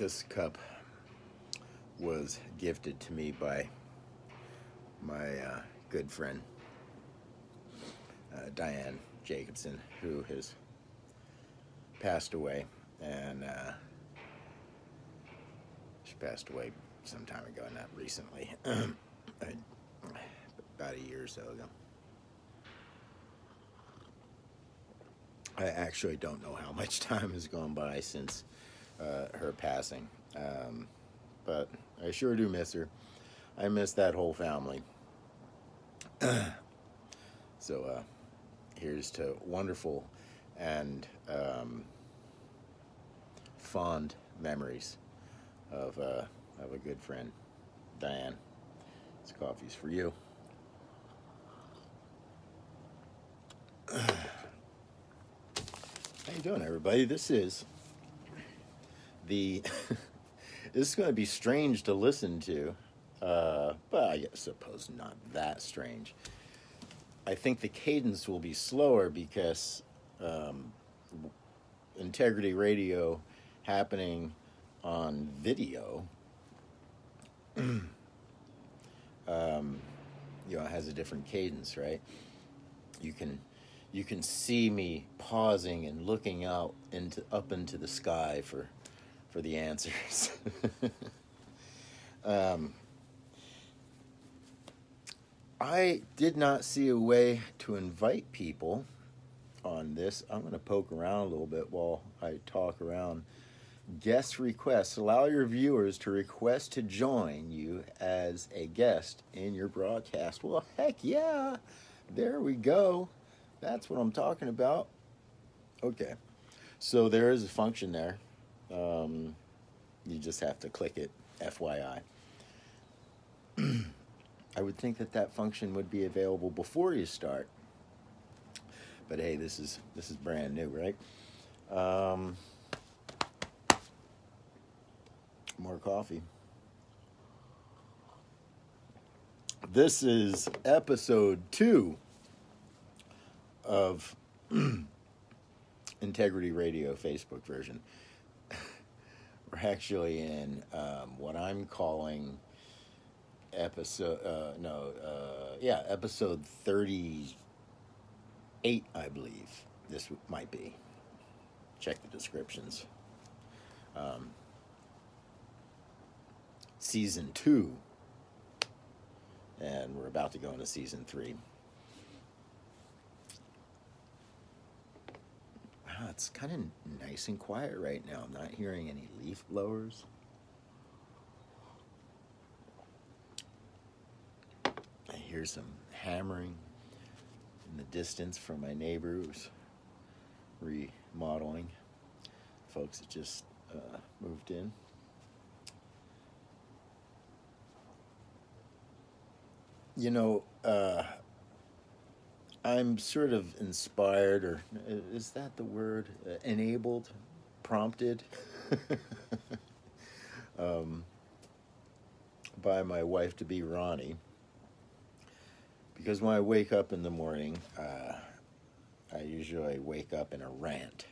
This cup was gifted to me by my uh, good friend uh, Diane Jacobson, who has passed away, and uh, she passed away some time ago, not recently, about a year or so ago. I actually don't know how much time has gone by since uh, her passing, um, but I sure do miss her. I miss that whole family. so uh, here's to wonderful and um, fond memories of uh, of a good friend, Diane. This coffee's for you. How you doing, everybody? This is the. this is going to be strange to listen to, uh, but I suppose not that strange. I think the cadence will be slower because um, integrity radio happening on video um, you know, it has a different cadence, right? You can you can see me pausing and looking out into up into the sky for for the answers. um, I did not see a way to invite people on this. I'm going to poke around a little bit while I talk around guest requests. Allow your viewers to request to join you as a guest in your broadcast. Well, heck yeah. There we go. That's what I'm talking about. Okay. So there is a function there. Um, you just have to click it, FYI. I would think that that function would be available before you start. But hey, this is this is brand new, right? Um, more coffee. This is episode two of Integrity Radio Facebook version. We're actually in um, what I'm calling episode, uh, no, uh, yeah, episode 38, I believe. This might be. Check the descriptions. Um, season two, and we're about to go into season three. Wow, it's kind of nice and quiet right now. I'm not hearing any leaf blowers. I hear some hammering in the distance from my neighbor who's remodeling. Folks that just uh, moved in. you know, uh, I'm sort of inspired, or is that the word? Uh, enabled, prompted um, by my wife to be Ronnie. Because when I wake up in the morning, uh, I usually wake up in a rant.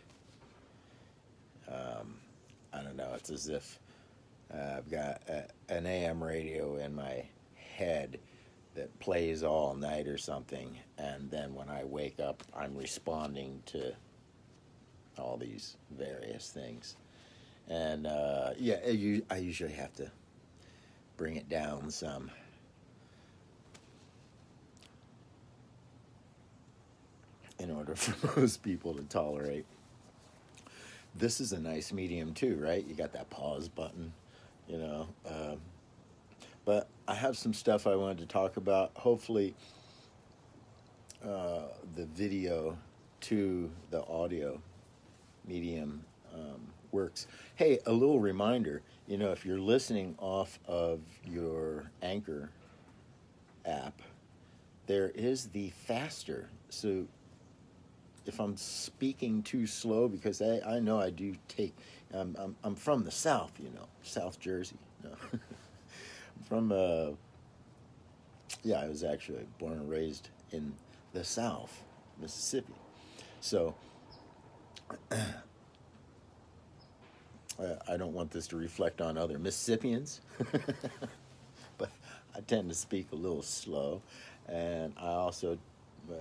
Um, I don't know, it's as if uh, I've got a, an AM radio in my head that plays all night or something, and then when I wake up, I'm responding to all these various things. And uh, yeah, I usually have to bring it down some. In order for most people to tolerate. This is a nice medium too, right? You got that pause button, you know. Um, but I have some stuff I wanted to talk about. Hopefully, uh, the video to the audio medium um, works. Hey, a little reminder you know, if you're listening off of your Anchor app, there is the faster. So if I'm speaking too slow, because I, I know I do take, um, I'm, I'm from the South, you know, South Jersey. No. from uh, yeah, I was actually born and raised in the South, Mississippi. So I, don't want this to reflect on other Mississippians, but I tend to speak a little slow, and I also uh,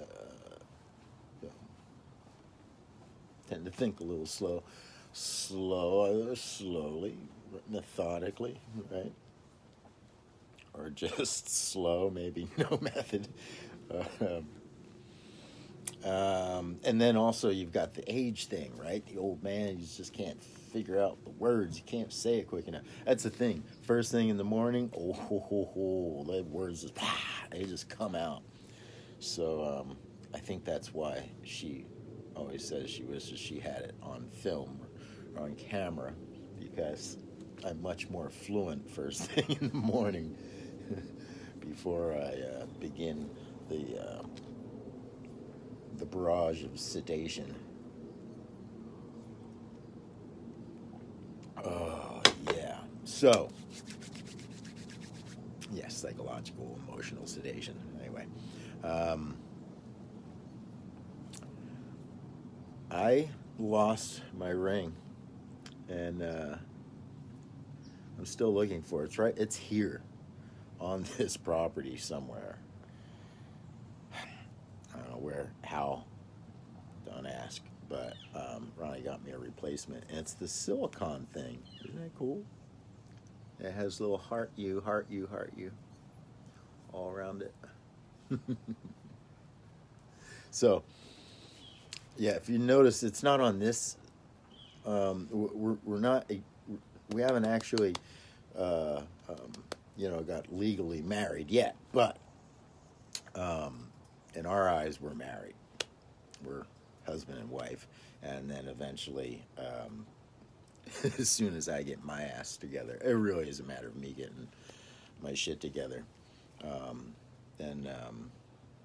tend to think a little slow, slow, slowly, methodically, right? Or just slow, maybe no method. Um, and then also you've got the age thing, right? The old man, you just can't figure out the words. You can't say it quick enough. That's the thing. First thing in the morning, oh, ho, ho, ho, the words just, they just come out. So um, I think that's why she always says she wishes she had it on film or on camera because I'm much more fluent first thing in the morning before I uh, begin the uh, the barrage of sedation. Oh yeah. So yes, psychological, emotional sedation. Anyway. Um, I lost my ring, and uh, I'm still looking for it. It's right. It's here, on this property somewhere. I don't know where, how. Don't ask. But um, Ronnie got me a replacement, and it's the silicon thing. Isn't that cool? It has little heart you, heart you, heart you, all around it. so yeah, if you notice, it's not on this. Um, we're, we're not. We haven't actually, uh, um, you know, got legally married yet. But um, in our eyes, we're married. We're husband and wife, and then eventually, um, as soon as I get my ass together, it really is a matter of me getting my shit together. Um, then um,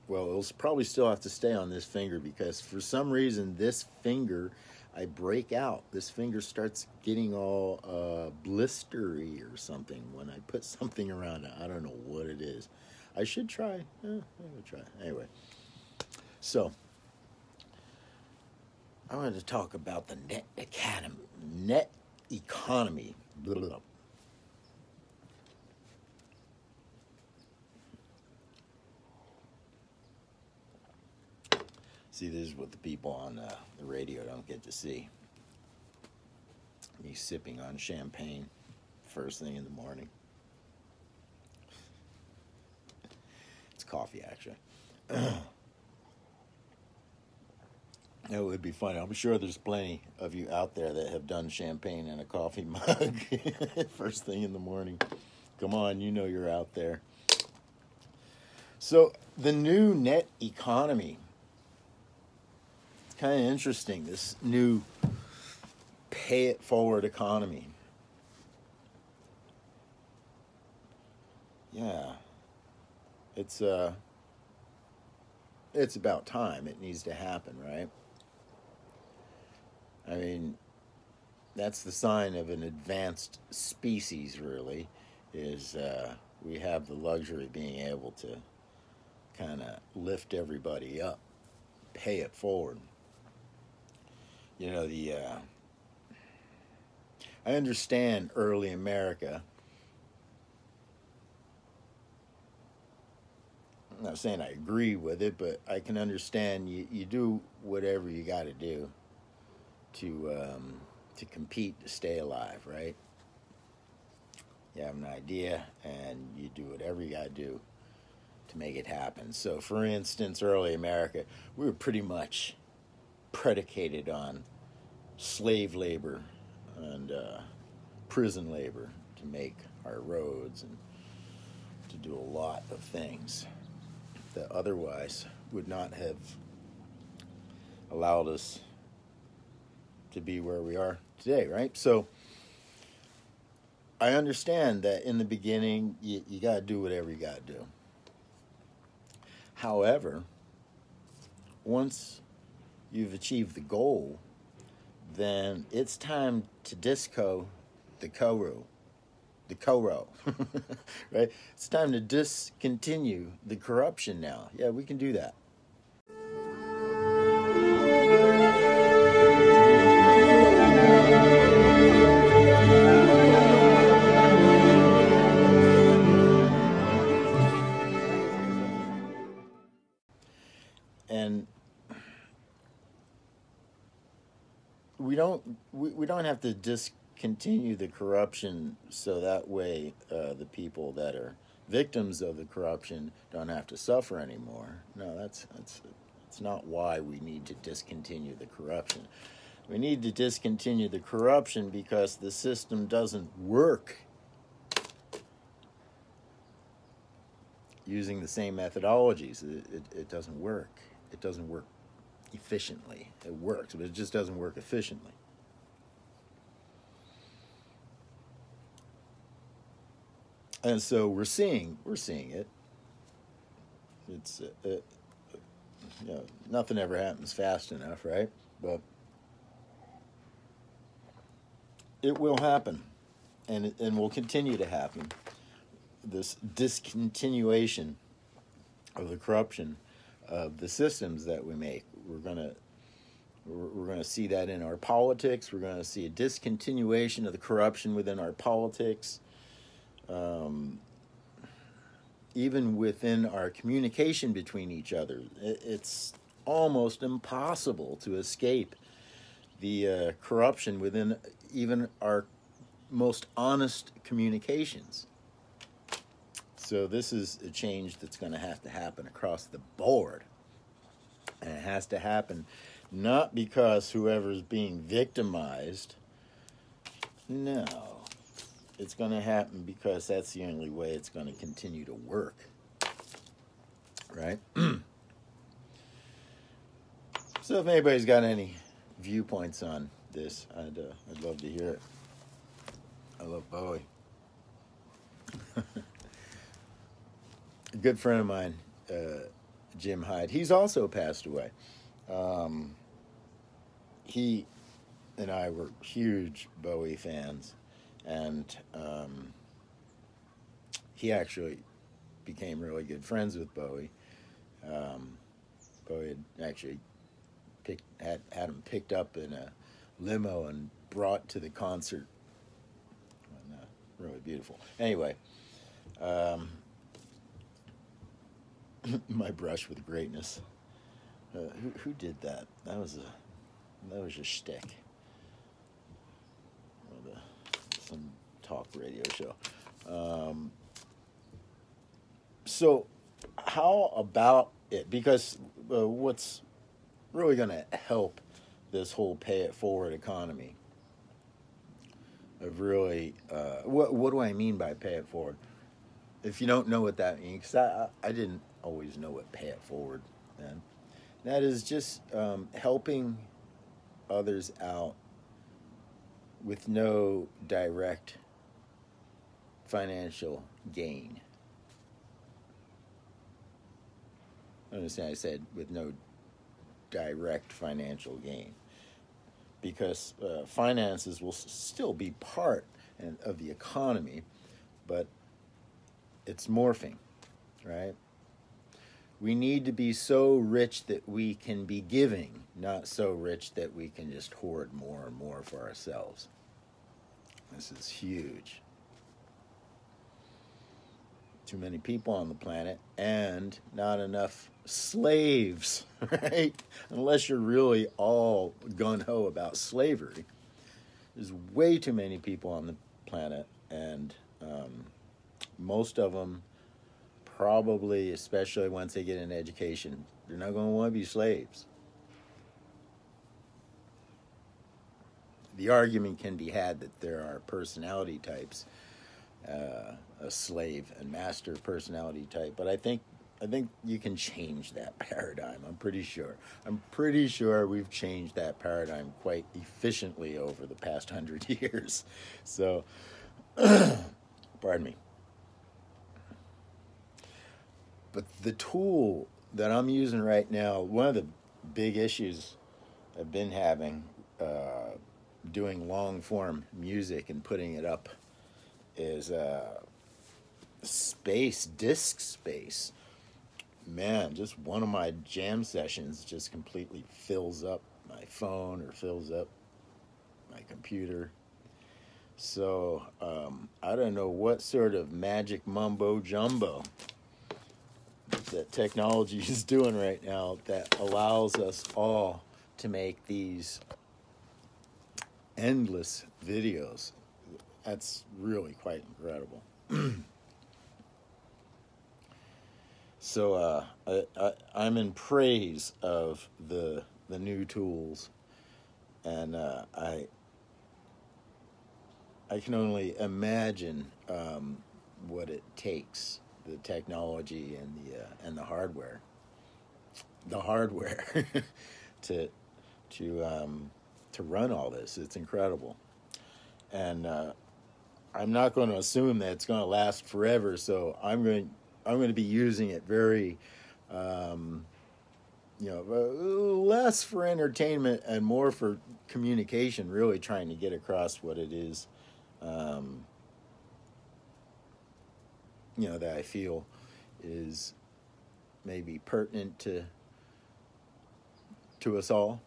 well, it'll probably still have to stay on this finger because for some reason this finger I break out. This finger starts getting all uh, blistery or something when I put something around it. I don't know what it is. I should try. Eh, I will try. Anyway, so I wanted to talk about the net academy, net economy. Blah, blah, blah. See, this is what the people on uh, the radio don't get to see. Me sipping on champagne first thing in the morning. It's coffee, actually. It would be funny. I'm sure there's plenty of you out there that have done champagne in a coffee mug first thing in the morning. Come on, you know you're out there. So, the new net economy kind of interesting, this new pay it forward economy. Yeah. It's uh it's about time it needs to happen, right? I mean, that's the sign of an advanced species really is uh, we have the luxury of being able to kind of lift everybody up, pay it forward you know the uh, I understand early America. I'm not saying I agree with it, but I can understand you, you do whatever you got to do to um, to compete to stay alive, right? You have an idea, and you do whatever you got to do to make it happen. So, for instance, early America, we were pretty much predicated on slave labor and uh, prison labor to make our roads and to do a lot of things that otherwise would not have allowed us to be where we are today, right? So I understand that in the beginning you, you got to do whatever you got to do. However, once you've achieved the goal, then it's time to disco the Koro. The Koro. right? It's time to discontinue the corruption now. Yeah, we can do that. Don't have to discontinue the corruption so that way uh, the people that are victims of the corruption don't have to suffer anymore. No, that's that's that's not why we need to discontinue the corruption. We need to discontinue the corruption because the system doesn't work using the same methodologies. It, it, it doesn't work. It doesn't work efficiently. It works, but it just doesn't work efficiently. And so we're seeing we're seeing it. It's uh, it, you know nothing ever happens fast enough, right? But it will happen, and and will continue to happen. This discontinuation of the corruption of the systems that we make. We're gonna we're, we're gonna see that in our politics. We're gonna see a discontinuation of the corruption within our politics. Um, even within our communication between each other, it's almost impossible to escape the uh, corruption within even our most honest communications. So this is a change that's going to have to happen across the board. And it has to happen not because whoever's being victimized. No. It's going to happen because that's the only way it's going to continue to work. Right? so if anybody's got any viewpoints on this, I'd, uh, I'd love to hear it. I love Bowie. a good friend of mine, uh, Jim Hyde, he's also passed away. Um, he and I were huge Bowie fans, and um, he actually became really good friends with Bowie. Um, Bowie had actually picked, had, had him picked up in a limo and brought to the concert. And, uh, really beautiful. Anyway, um, my brush with greatness. Uh, who, who did that? That was a that was a shtick. Well, the, some talk radio show. Um, so, how about it? Because uh, what's really going to help this whole pay it forward economy of really uh, what what do I mean by pay it forward? If you don't know what that means, I I didn't always know what pay it forward then. That is just um, helping others out with no direct financial gain. Understand? I said with no direct financial gain, because uh, finances will still be part of the economy, but it's morphing, right? We need to be so rich that we can be giving, not so rich that we can just hoard more and more for ourselves. This is huge. Too many people on the planet and not enough slaves, right? Unless you're really all gun ho about slavery. There's way too many people on the planet, and um, most of them probably, especially once they get an education, they're not going to want to be slaves. The argument can be had that there are personality types, uh, a slave and master personality type, but I think I think you can change that paradigm. I'm pretty sure. I'm pretty sure we've changed that paradigm quite efficiently over the past hundred years. So, pardon me. But the tool that I'm using right now, one of the big issues I've been having uh, doing long form music and putting it up is uh, space, disk space. Man, just one of my jam sessions just completely fills up my phone or fills up my computer. So um, I don't know what sort of magic mumbo jumbo that technology is doing right now that allows us all to make these endless videos. That's really quite incredible. so uh, I, I, I'm in praise of the the new tools, and uh, I I can only imagine um, what it takes the technology and the uh, and the hardware the hardware to to um, to run all this. It's incredible, and uh, I'm not going to assume that it's going to last forever. So I'm going I'm going to be using it very, um, you know, uh, less for entertainment and more for communication. Really trying to get across what it is, um, you know, that I feel is maybe pertinent to to us all.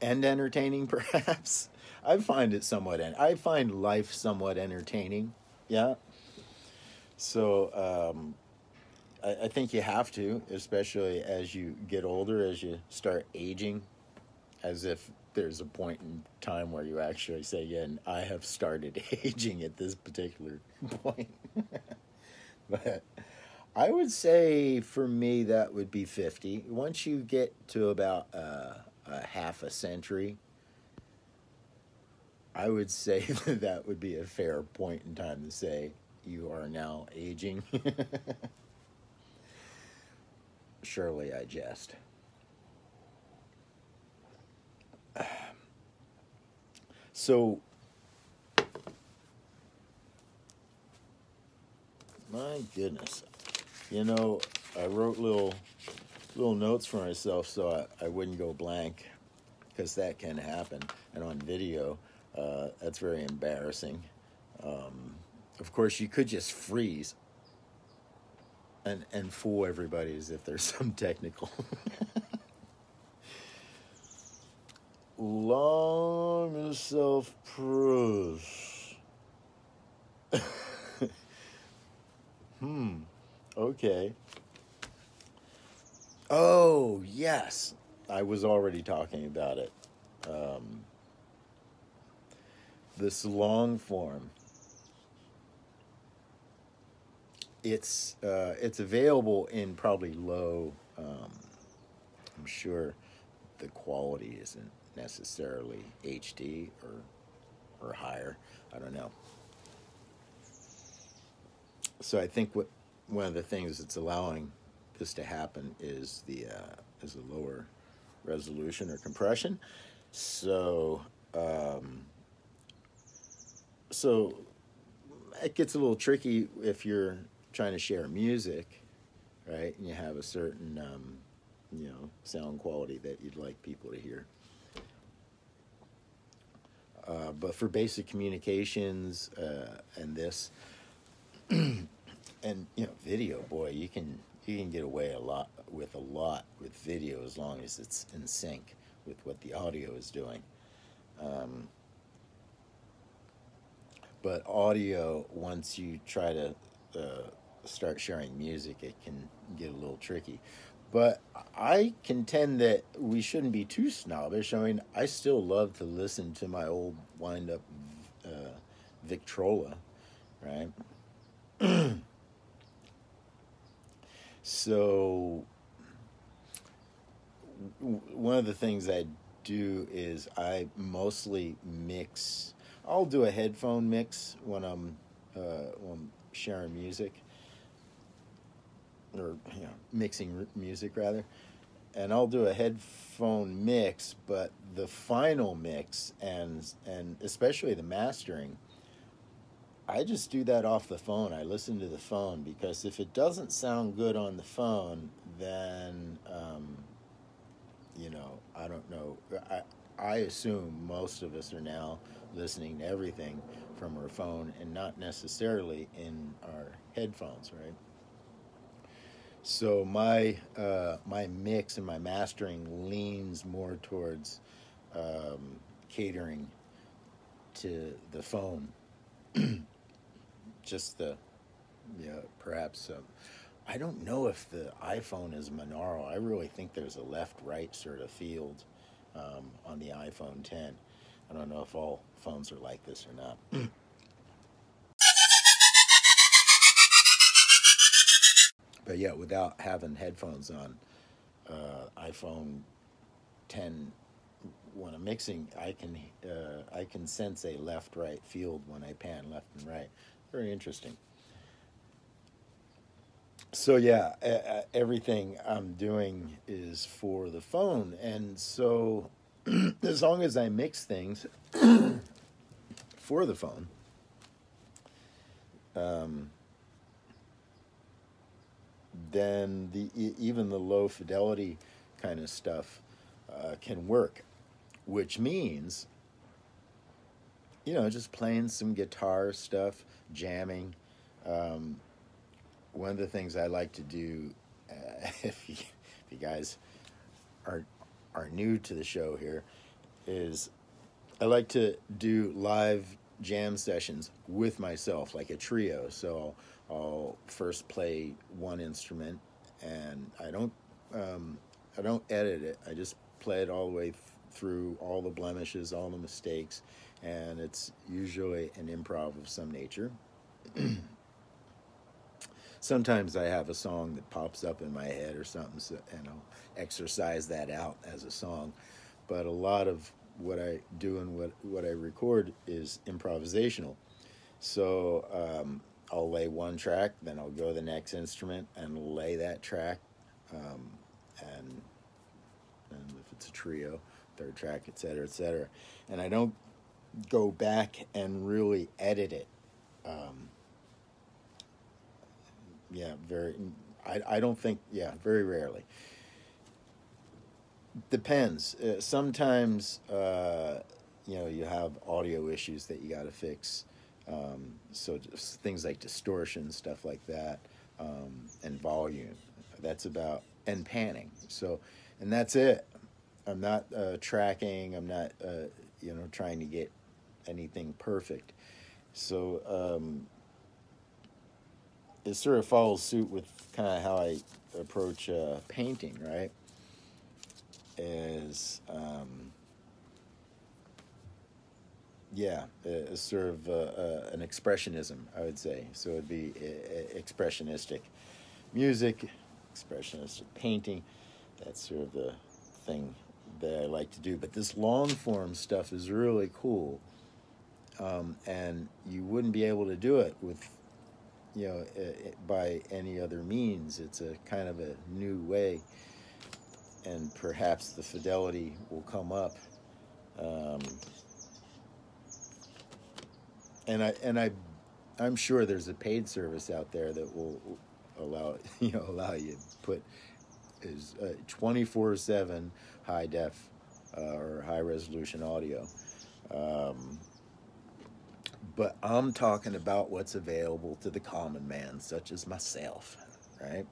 And entertaining perhaps. I find it somewhat en- i find life somewhat entertaining. Yeah so um, I, I think you have to especially as you get older as you start aging as if there's a point in time where you actually say yeah and i have started aging at this particular point but I would say for me that would be 50. Once you get to about uh, a half a century, I would say that that would be a fair point in time to say you are now aging. Surely I jest. So, my goodness, you know, I wrote little little notes for myself so I, I wouldn't go blank because that can happen. And on video, uh, that's very embarrassing. Um, of course, you could just freeze and and fool everybody as if there's some technical. Long self proof. hmm. Okay. Oh, yes. I was already talking about it. Um, this long form. It's uh, it's available in probably low. Um, I'm sure the quality isn't necessarily HD or or higher. I don't know. So I think what one of the things that's allowing this to happen is the uh, is a lower resolution or compression. So um, so it gets a little tricky if you're trying to share music, right? And you have a certain um, you know sound quality that you'd like people to hear. Uh, but for basic communications uh, and this and you know video boy you can you can get away a lot with a lot with video as long as it's in sync with what the audio is doing um, but audio once you try to uh, start sharing music it can get a little tricky. But i contend that we shouldn't be too snobbish. I mean i still love to listen to my old wind up uh, victrola right? So, one of the things I do is I mostly mix. I'll do a headphone mix when I'm uh, when I'm sharing music, or you know, mixing music rather, and I'll do a headphone mix. But the final mix and and especially the mastering I just do that off the phone. I listen to the phone because if it doesn't sound good on the phone, then um, you know I don't know. I I assume most of us are now listening to everything from our phone and not necessarily in our headphones, right? So my uh, my mix and my mastering leans more towards um, catering to the phone. just the yeah perhaps um, I don't know if the iPhone is Monaro. I really think there's a left right sort of field um, on the iPhone 10. I don't know if all phones are like this or not. but yeah, without having headphones on, uh, iPhone 10 when I'm mixing, I can uh, I can sense a left right field when I pan left and right. Very interesting. So yeah, everything I'm doing is for the phone, and so as long as I mix things for the phone, um, then the even the low fidelity kind of stuff uh, can work, which means you know just playing some guitar stuff, jamming. Um, one of the things I like to do, uh, if, you, if you guys are are new to the show here, is I like to do live jam sessions with myself, like a trio. So I'll, first play one instrument, and I don't um, I don't edit it. I just play it all the way th- through all the blemishes, all the mistakes, and it's usually an improv of some nature. Sometimes I have a song that pops up in my head or something, so, and I'll exercise that out as a song. But a lot of what I do and what, what I record is improvisational. So um, I'll lay one track, then I'll go to the next instrument and lay that track. Um, and, and if it's a trio, third track, et cetera, et cetera. And I don't go back and really edit it. Um, yeah, very. I, I don't think. Yeah, very rarely. Depends. Uh, sometimes, uh, you know, you have audio issues that you got to fix. Um, so things like distortion, stuff like that, um, and volume. That's about and panning. So, and that's it. I'm not uh, tracking. I'm not, uh, you know, trying to get anything perfect. So um, it sort of follows suit with kind of how I approach uh, painting, right? Is um, yeah, it's sort of uh, uh, an expressionism, I would say. So it'd be uh, expressionistic music, expressionistic painting. That's sort of the thing that I like to do. But this long form stuff is really cool. Um, and you wouldn't be able to do it with, you know, by any other means. It's a kind of a new way, and perhaps the fidelity will come up. Um, and I and I, I'm sure there's a paid service out there that will allow you know allow you to put is twenty four seven high def uh, or high resolution audio. Um, but I'm talking about what's available to the common man, such as myself, right?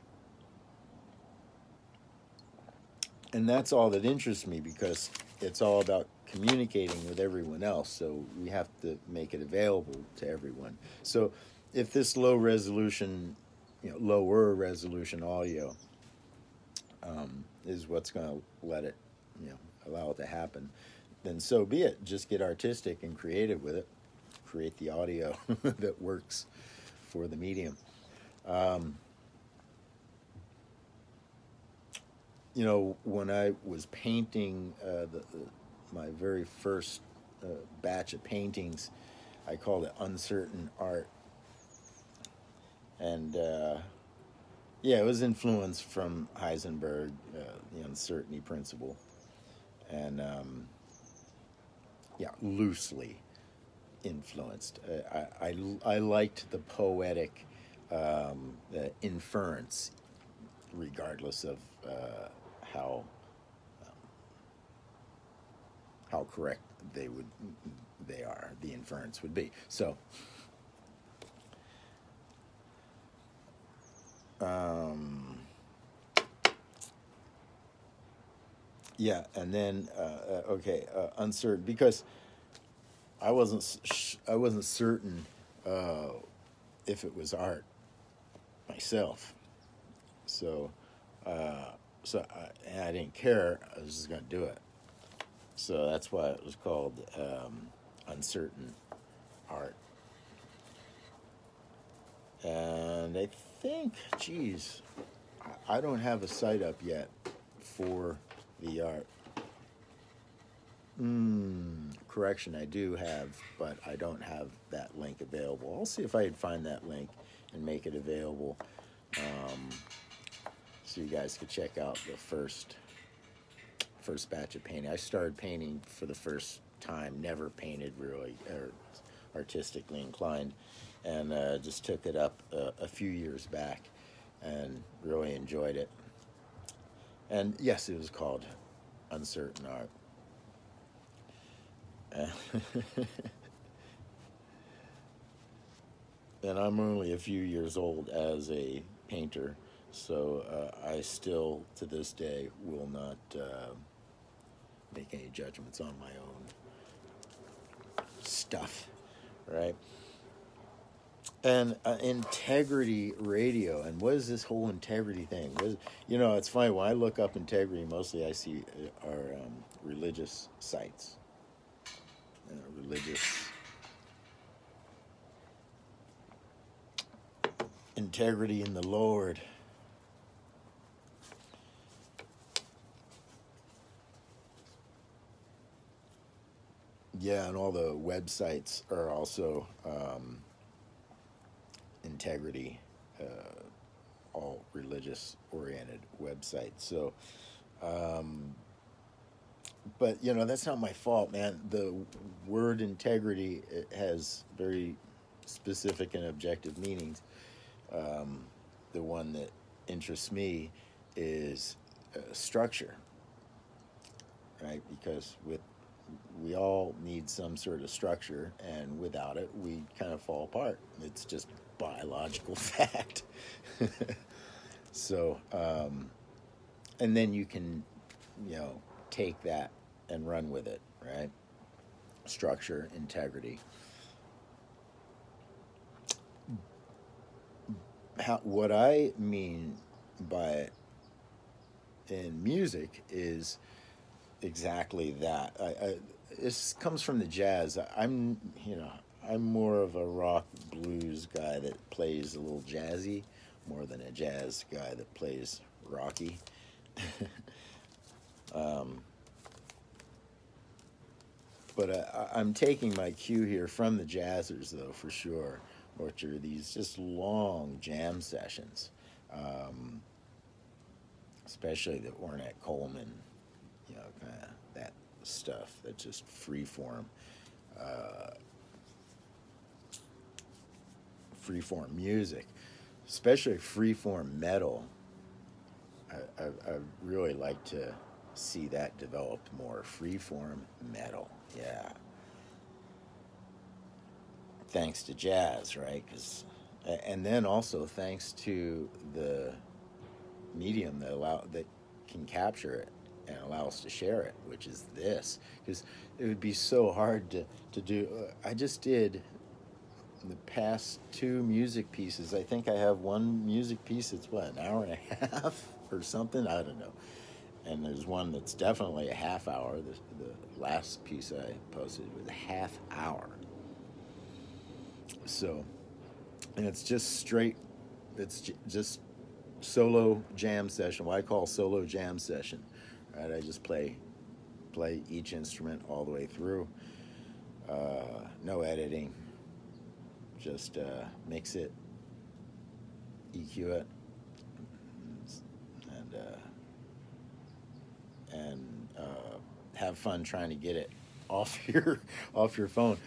And that's all that interests me because it's all about communicating with everyone else. So we have to make it available to everyone. So if this low resolution, you know, lower resolution audio um, is what's going to let it, you know, allow it to happen, then so be it. Just get artistic and creative with it. Create the audio that works for the medium. Um, you know, when I was painting uh, the, the my very first uh, batch of paintings. I called it Uncertain Art. And uh, yeah, it was influenced from Heisenberg, uh, the uncertainty principle. And um, yeah, loosely influenced. Uh, I, I, I, liked the poetic um, inference, regardless of uh, how how correct they would they are the inference would be. So um, yeah and then uh, uh, okay uh, uncertain because I wasn't sh- I wasn't certain uh, if it was art myself. So uh, so I, I didn't care. I was just gonna do it So that's why it was called um, Uncertain Art. And I think, geez, I don't have a site up yet for the art. Mm, correction, I do have, but I don't have that link available. I'll see if I can find that link and make it available um, so you guys could check out the first first batch of painting. I started painting for the first time, never painted really, or artistically inclined, and uh, just took it up a, a few years back and really enjoyed it. And yes, it was called Uncertain Art. and I'm only a few years old as a painter, so uh, I still, to this day, will not uh, make any judgments on my own stuff, right? And uh, integrity radio, and what is this whole integrity thing? Is, you know, it's funny when I look up integrity. Mostly, I see uh, are um, religious sites, uh, religious integrity in the Lord. Yeah, and all the websites are also um, integrity, uh, all religious oriented websites. So, um, but you know that's not my fault, man. The word integrity it has very specific and objective meanings. Um, the one that interests me is uh, structure, right? Because with we all need some sort of structure, and without it, we kind of fall apart. It's just biological fact. so, um, and then you can, you know, take that and run with it, right? Structure, integrity. How, what I mean by it in music is exactly that. I, I, this comes from the jazz. I'm, you know, I'm more of a rock blues guy that plays a little jazzy more than a jazz guy that plays rocky. um, but I, I'm taking my cue here from the jazzers, though, for sure, which are these just long jam sessions, um, especially the Ornette Coleman, you know, kind of that stuff that's just free form. Uh, freeform music, especially freeform metal. I, I, I really like to see that developed more. Freeform metal, yeah. Thanks to jazz, right? Cause, and then also thanks to the medium that allow that can capture it and allow us to share it, which is this. Because it would be so hard to, to do. Uh, I just did the past two music pieces. I think I have one music piece that's what, an hour and a half or something? I don't know. And there's one that's definitely a half hour. The, the last piece I posted was a half hour. So, and it's just straight, it's just solo jam session, what I call solo jam session. Right? I just play play each instrument all the way through. Uh, no editing, just uh, mix it, EQ it, and uh, and uh, have fun trying to get it off your off your phone.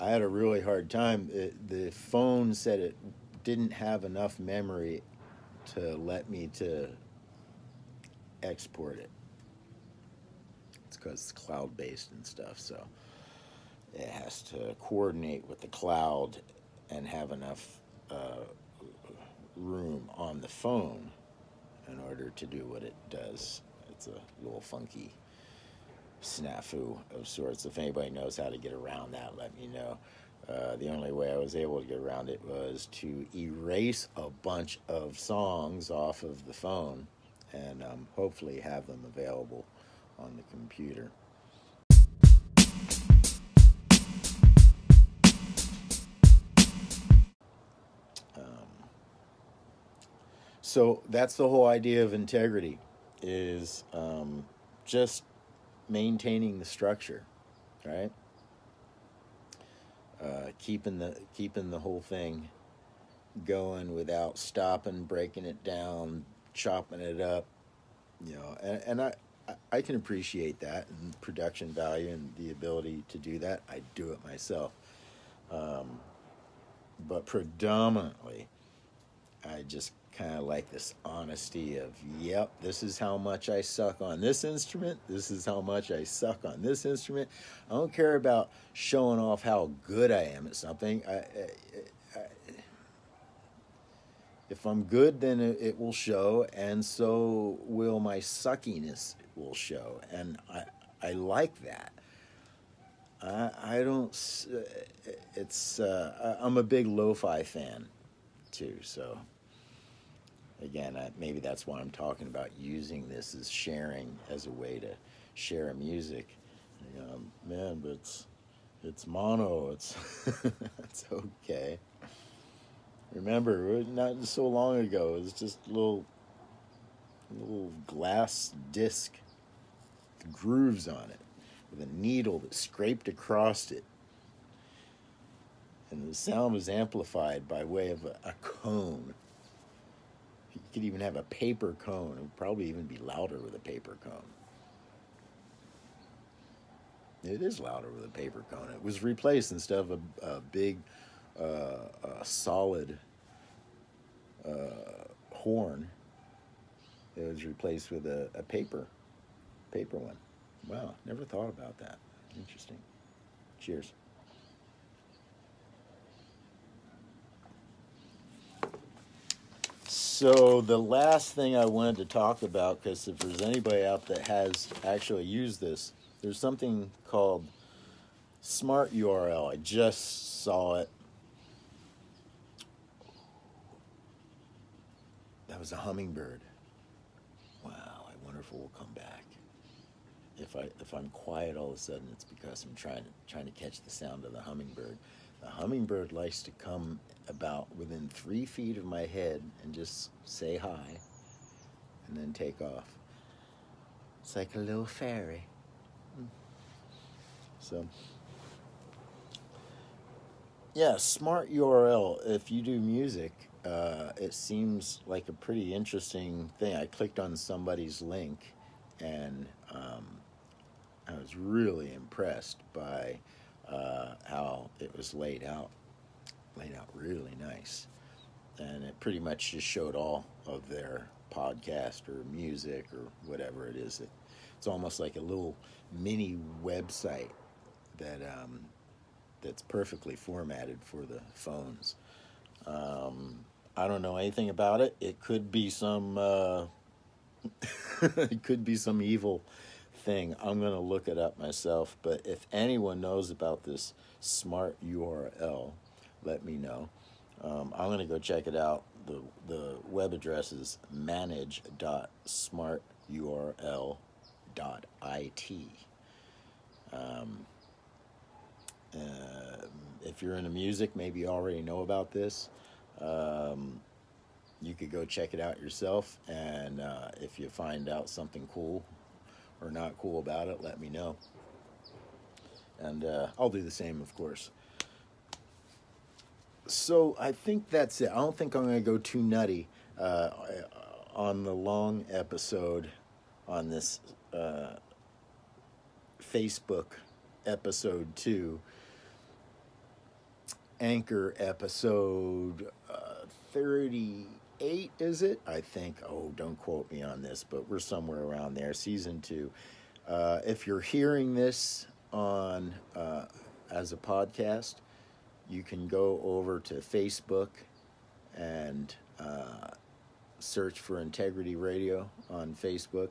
I had a really hard time. It, the phone said it didn't have enough memory to let me to export it. It's because it's cloud based and stuff, so it has to coordinate with the cloud and have enough uh, room on the phone in order to do what it does. It's a little funky snafu of sorts. If anybody knows how to get around that, let me know. Uh, the only way I was able to get around it was to erase a bunch of songs off of the phone and um, hopefully have them available on the computer. Um, so that's the whole idea of integrity is um, just maintaining the structure, right? Uh, keeping the keeping the whole thing going without stopping, breaking it down, chopping it up, you know. And, and I I can appreciate that and production value and the ability to do that. I do it myself, um, but predominantly, I just kind of like this honesty of, yep, this is how much I suck on this instrument. This is how much I suck on this instrument. I don't care about showing off how good I am at something. I, I, I, if I'm good, then it, it, will show, and so will my suckiness show, and I I like that. I I don't. It's uh, I'm a big lo-fi fan, too. So again, I, maybe that's why I'm talking about using this as sharing as a way to share music. You know, man, but it's it's mono. It's it's okay. Remember, not so long ago, it was just a little little glass disc, grooves on it, with a needle that scraped across it. And the sound was amplified by way of a, a cone. You could even have a paper cone. It would probably even be louder with a paper cone. It is louder with a paper cone. It was replaced instead of a, a big, uh, a solid uh, horn. It was replaced with a, a paper, paper one. Wow, never thought about that. Interesting. Cheers. So the last thing I wanted to talk about, because if there's anybody out that has actually used this, there's something called Smart URL. I just saw it. That was a hummingbird. Wow, I wonder if it will come back. If I if I'm quiet all of a sudden, it's because I'm trying to trying to catch the sound of the hummingbird. The hummingbird likes to come about within three feet of my head and just say hi and then take off. It's like a little fairy. So, yeah, smart URL. If you do music, uh, it seems like a pretty interesting thing. I clicked on somebody's link and um, I was really impressed by uh, how it was laid out, laid out really nice, and it pretty much just showed all of their podcast or music or whatever it is. It, it's almost like a little mini website that um, that's perfectly formatted for the phones. Um, I don't know anything about it. It could be some. Uh, it could be some evil thing. I'm going to look it up myself. But if anyone knows about this smart URL, let me know. Um, I'm going to go check it out. The, the web address is manage.smarturl.it. Um, uh, if you're into music, maybe you already know about this. Um, you could go check it out yourself, and uh, if you find out something cool, or not cool about it, let me know. And uh, I'll do the same, of course. So I think that's it. I don't think I'm going to go too nutty uh, on the long episode on this uh, Facebook episode two. Anchor episode uh, 30 eight, is it? I think. Oh, don't quote me on this, but we're somewhere around there. Season two. Uh, if you're hearing this on uh, as a podcast, you can go over to Facebook and uh, search for Integrity Radio on Facebook.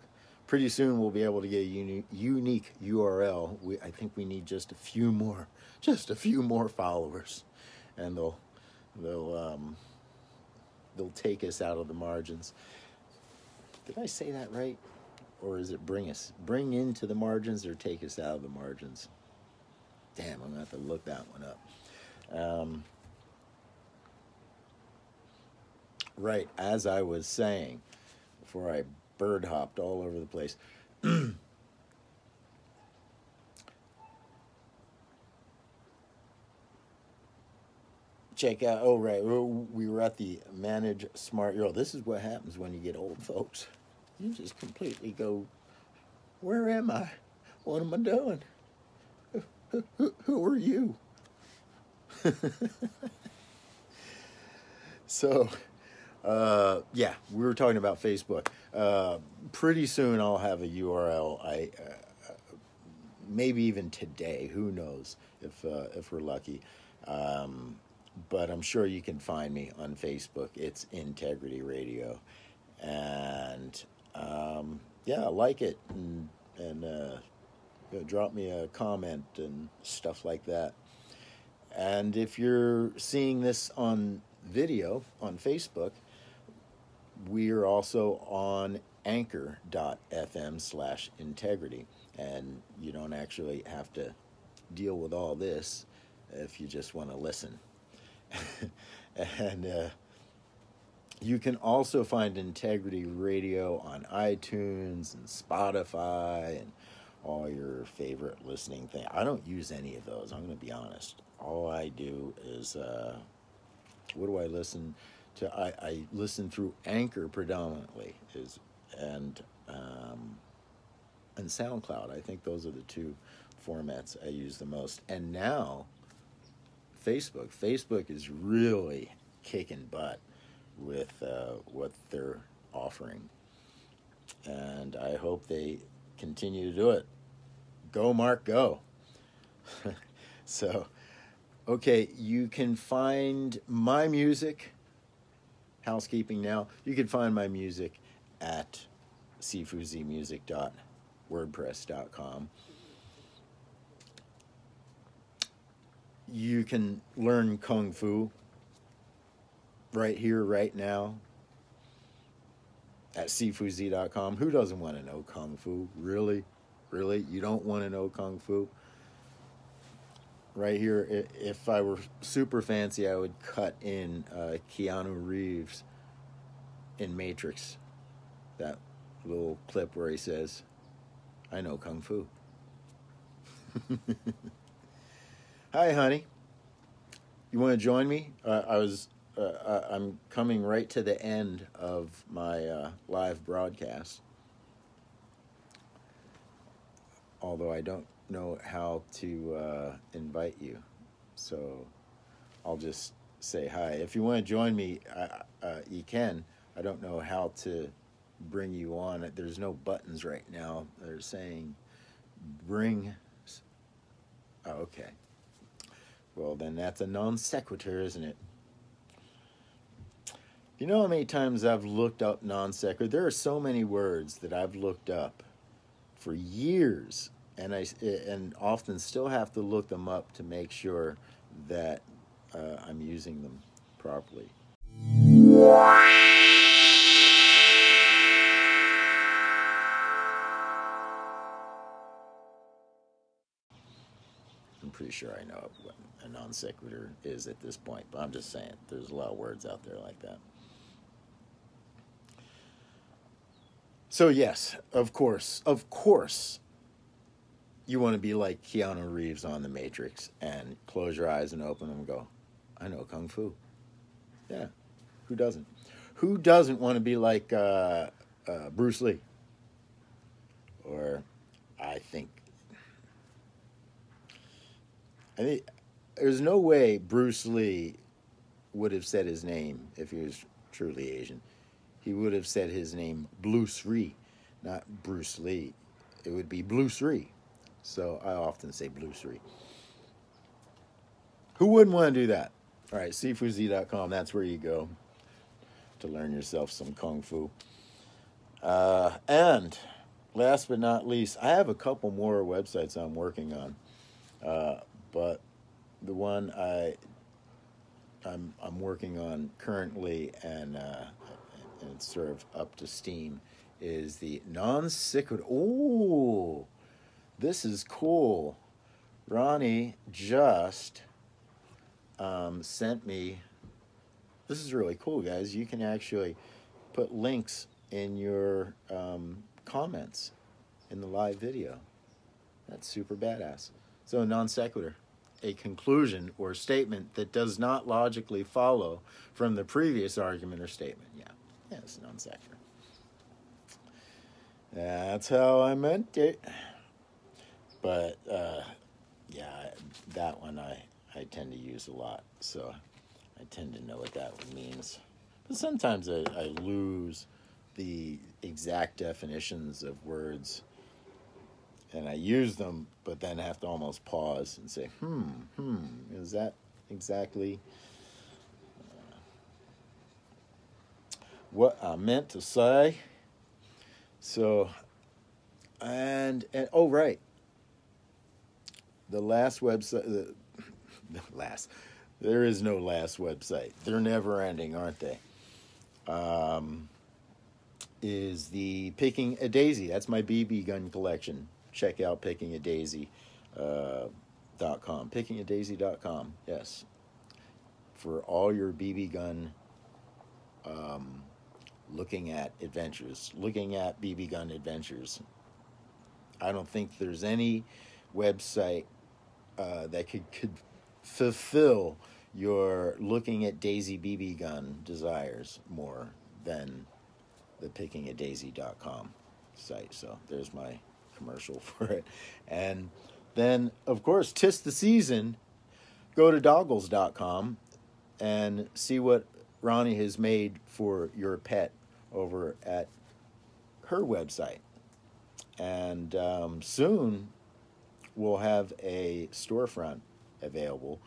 Pretty soon we'll be able to get a uni- unique URL. We, I think we need just a few more, just a few more followers, and they'll they'll um, they'll take us out of the margins. Did I say that right? Or is it bring us bring into the margins or take us out of the margins? Damn, I'm gonna have to look that one up. Um, right as I was saying, before I bird hopped all over the place. Check out. Oh, right. We were at the Manage Smart URL. This is what happens when you get old, folks. You just completely go, Where am I? What am I doing? Who, who, who are you? so, uh, yeah, we were talking about Facebook. Uh, pretty soon I'll have a URL. I uh, maybe even today. Who knows if uh, if we're lucky. Um, but I'm sure you can find me on Facebook. It's Integrity Radio, and um, yeah, like it and and uh, you know, drop me a comment and stuff like that. And if you're seeing this on video on Facebook, we are also on anchor.fm slash integrity. And you don't actually have to deal with all this if you just want to listen. and uh, you can also find Integrity Radio on iTunes and Spotify and all your favorite listening thing. I don't use any of those. I'm going to be honest. All I do is uh, what do I listen to? I, I listen through Anchor predominantly is and um, and SoundCloud. I think those are the two formats I use the most. And now Facebook. Facebook is really kicking butt with uh, what they're offering. And I hope they continue to do it. Go, Mark, go. so, okay, you can find my music, housekeeping now, you can find my music at cfuzmusic.wordpress.com. You can learn Kung Fu right here, right now at cfuz.com. Who doesn't want to know Kung Fu? Really? Really? You don't want to know Kung Fu? Right here, if I were super fancy, I would cut in uh, Keanu Reeves in Matrix. That little clip where he says, I know Kung Fu. Hi, honey. You want to join me? Uh, I was. Uh, I'm coming right to the end of my uh, live broadcast. Although I don't know how to uh, invite you, so I'll just say hi. If you want to join me, uh, you can. I don't know how to bring you on. There's no buttons right now. They're saying bring. Oh, okay. Well, then that's a non sequitur, isn't it? You know how many times I've looked up non sequitur? There are so many words that I've looked up for years, and I and often still have to look them up to make sure that uh, I'm using them properly. Pretty sure I know what a non sequitur is at this point, but I'm just saying there's a lot of words out there like that. So, yes, of course, of course, you want to be like Keanu Reeves on The Matrix and close your eyes and open them and go, I know Kung Fu. Yeah, who doesn't? Who doesn't want to be like uh, uh, Bruce Lee? Or I think I mean, there's no way Bruce Lee would have said his name if he was truly Asian. He would have said his name Bruce Lee, not Bruce Lee. It would be Bruce Lee. So I often say Bruce Lee. Who wouldn't want to do that? All right, cfuz.com, that's where you go to learn yourself some Kung Fu. Uh, and last but not least, I have a couple more websites I'm working on. Uh, but the one I I'm I'm working on currently and uh, and it's sort of up to steam is the non sequitur. Oh, this is cool. Ronnie just um, sent me this is really cool, guys. You can actually put links in your um, comments in the live video. That's super badass. So, non sequitur, a conclusion or statement that does not logically follow from the previous argument or statement. Yeah, yeah, it's non sequitur. That's how I meant it. But uh, yeah, that one I, I tend to use a lot. So I tend to know what that one means. But sometimes I, I lose the exact definitions of words and I use them, but then have to almost pause and say, hmm, hmm, is that exactly uh, what I meant to say? So, and, and oh, right. The last website, the, the last, there is no last website. They're never ending, aren't they? Um, is the Picking a Daisy. That's my BB gun collection. Check out pickingadaisy.com. Uh. Pickingadaisy.com, yes. For all your BB gun um, looking at adventures, looking at BB gun adventures. I don't think there's any website uh, that could, could fulfill your looking at Daisy BB gun desires more than the pickingadaisy.com site. So there's my commercial for it. And then, of course, tis the season. Go to doggles.com and see what Ronnie has made for your pet over at her website. And um, soon we'll have a storefront available,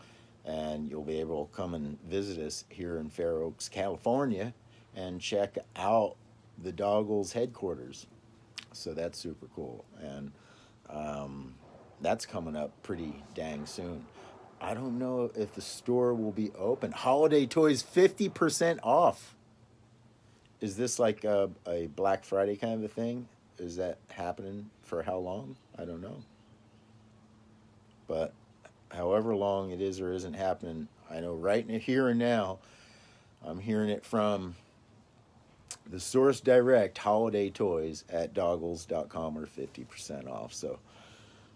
and you'll be able to come and visit us here in Fair Oaks, California, and check out the Doggles headquarters. So that's super cool. And um, that's coming up pretty dang soon. I don't know if the store will be open. Holiday toys 50% off. Is this like a, a Black Friday kind of a thing? Is that happening for how long? I don't know. But however long it is or isn't happening, I know right here and now, I'm hearing it from the Source Direct holiday toys at doggles.com are 50% off. So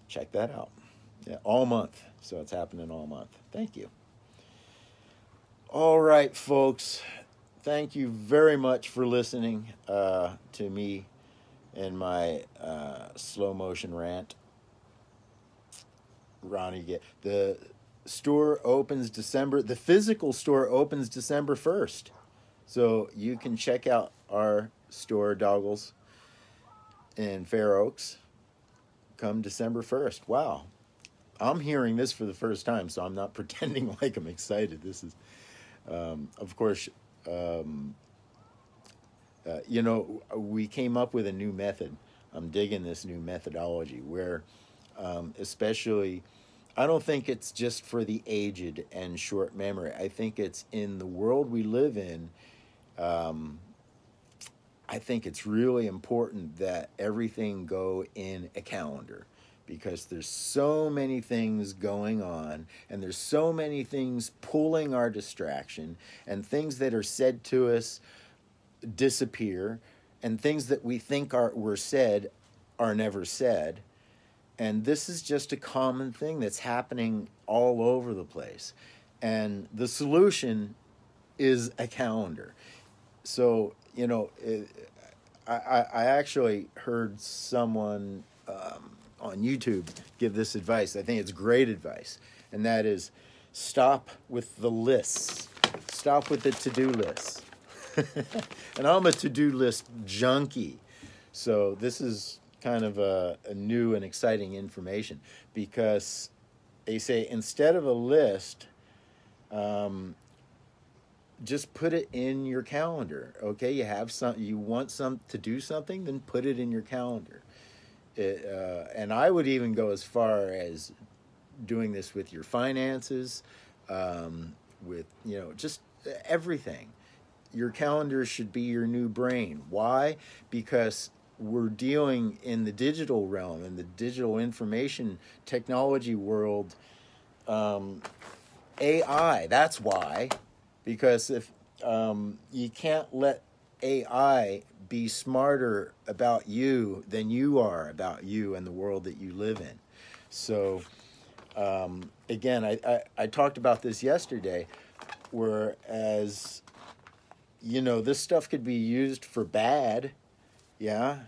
check that out. Yeah, all month. So it's happening all month. Thank you. All right, folks. Thank you very much for listening uh, to me and my uh, slow motion rant. Ronnie, get the store opens December. The physical store opens December first, so you can check out our store Doggles in Fair Oaks come December 1st. Wow. I'm hearing this for the first time, so I'm not pretending like I'm excited. This is, um, of course, um, uh, you know, we came up with a new method. I'm digging this new methodology where, um, especially, I don't think it's just for the aged and short memory. I think it's in the world we live in. Um, I think it's really important that everything go in a calendar because there's so many things going on and there's so many things pulling our distraction and things that are said to us disappear and things that we think are were said are never said. And this is just a common thing that's happening all over the place. And the solution is a calendar. So you know it, I, I actually heard someone um, on YouTube give this advice. I think it's great advice, and that is stop with the lists. Stop with the to do list. and I'm a to do list junkie. So this is kind of a, a, new and exciting information because they say instead of a list, um, just put it in your calendar. Okay, you have some, you want some to do something, then put it in your calendar. It, uh, and I would even go as far as doing this with your finances, um, with you know just everything. Your calendar should be your new brain. Why? Because we're dealing in the digital realm, in the digital information technology world. Um, AI. That's why, because if um, you can't let AI be smarter about you than you are about you and the world that you live in. So, um, again, I, I, I talked about this yesterday, whereas, you know, this stuff could be used for bad, yeah.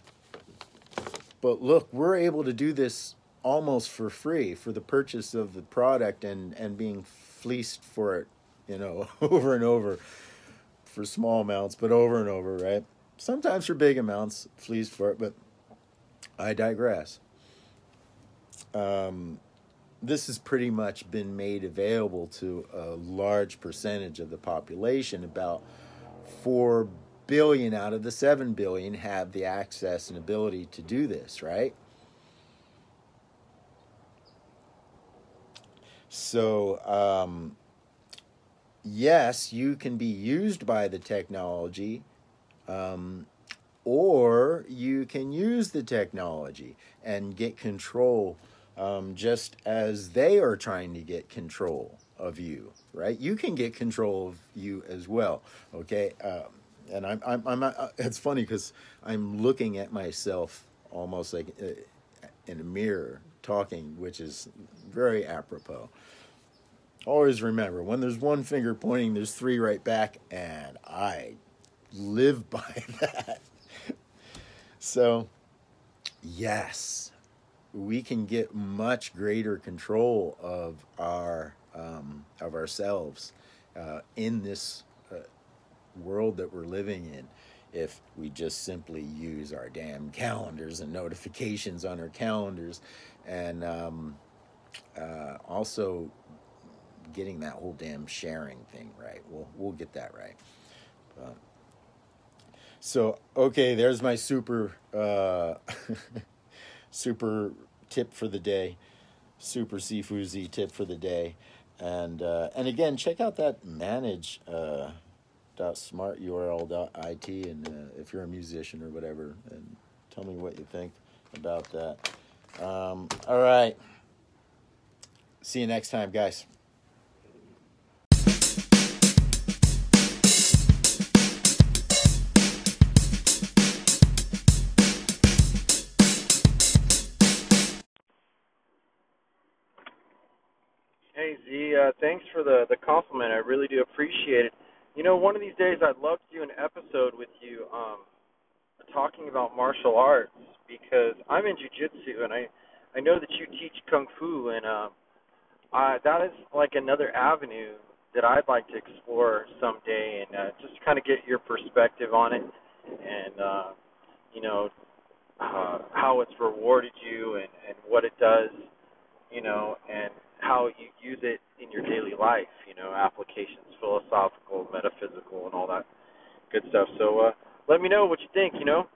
But look, we're able to do this almost for free for the purchase of the product and, and being fleeced for it, you know, over and over for small amounts, but over and over, right? Sometimes for big amounts, fleeced for it, but I digress. Um, this has pretty much been made available to a large percentage of the population. About 4 billion out of the 7 billion have the access and ability to do this, right? So, um, yes, you can be used by the technology, um, or you can use the technology and get control um, just as they are trying to get control of you, right? You can get control of you as well, okay? Um, and I'm, I'm, I'm, uh, it's funny because I'm looking at myself almost like uh, in a mirror talking, which is very apropos. Always remember when there's one finger pointing, there's three right back, and I live by that. so, yes, we can get much greater control of our um, of ourselves uh, in this uh, world that we're living in if we just simply use our damn calendars and notifications on our calendars and um, uh, also getting that whole damn sharing thing right. We'll, we'll get that right. But, so okay there's my super uh, super tip for the day, super seafoodsy tip for the day, and uh, and again check out that manage uh, dot smart url dot it and uh, if you're a musician or whatever and tell me what you think about that. Um, all right, see you next time, guys. The compliment. I really do appreciate it. You know, one of these days I'd love to do an episode with you, um, talking about martial arts because I'm in jujitsu and I I know that you teach kung fu and um, uh, that is like another avenue that I'd like to explore someday and uh, just kind of get your perspective on it and uh, you know uh, how it's rewarded you and and what it does, you know, and how you use it in your daily life, you know, applications, philosophical, metaphysical, and all that good stuff. So uh, let me know what you think, you know.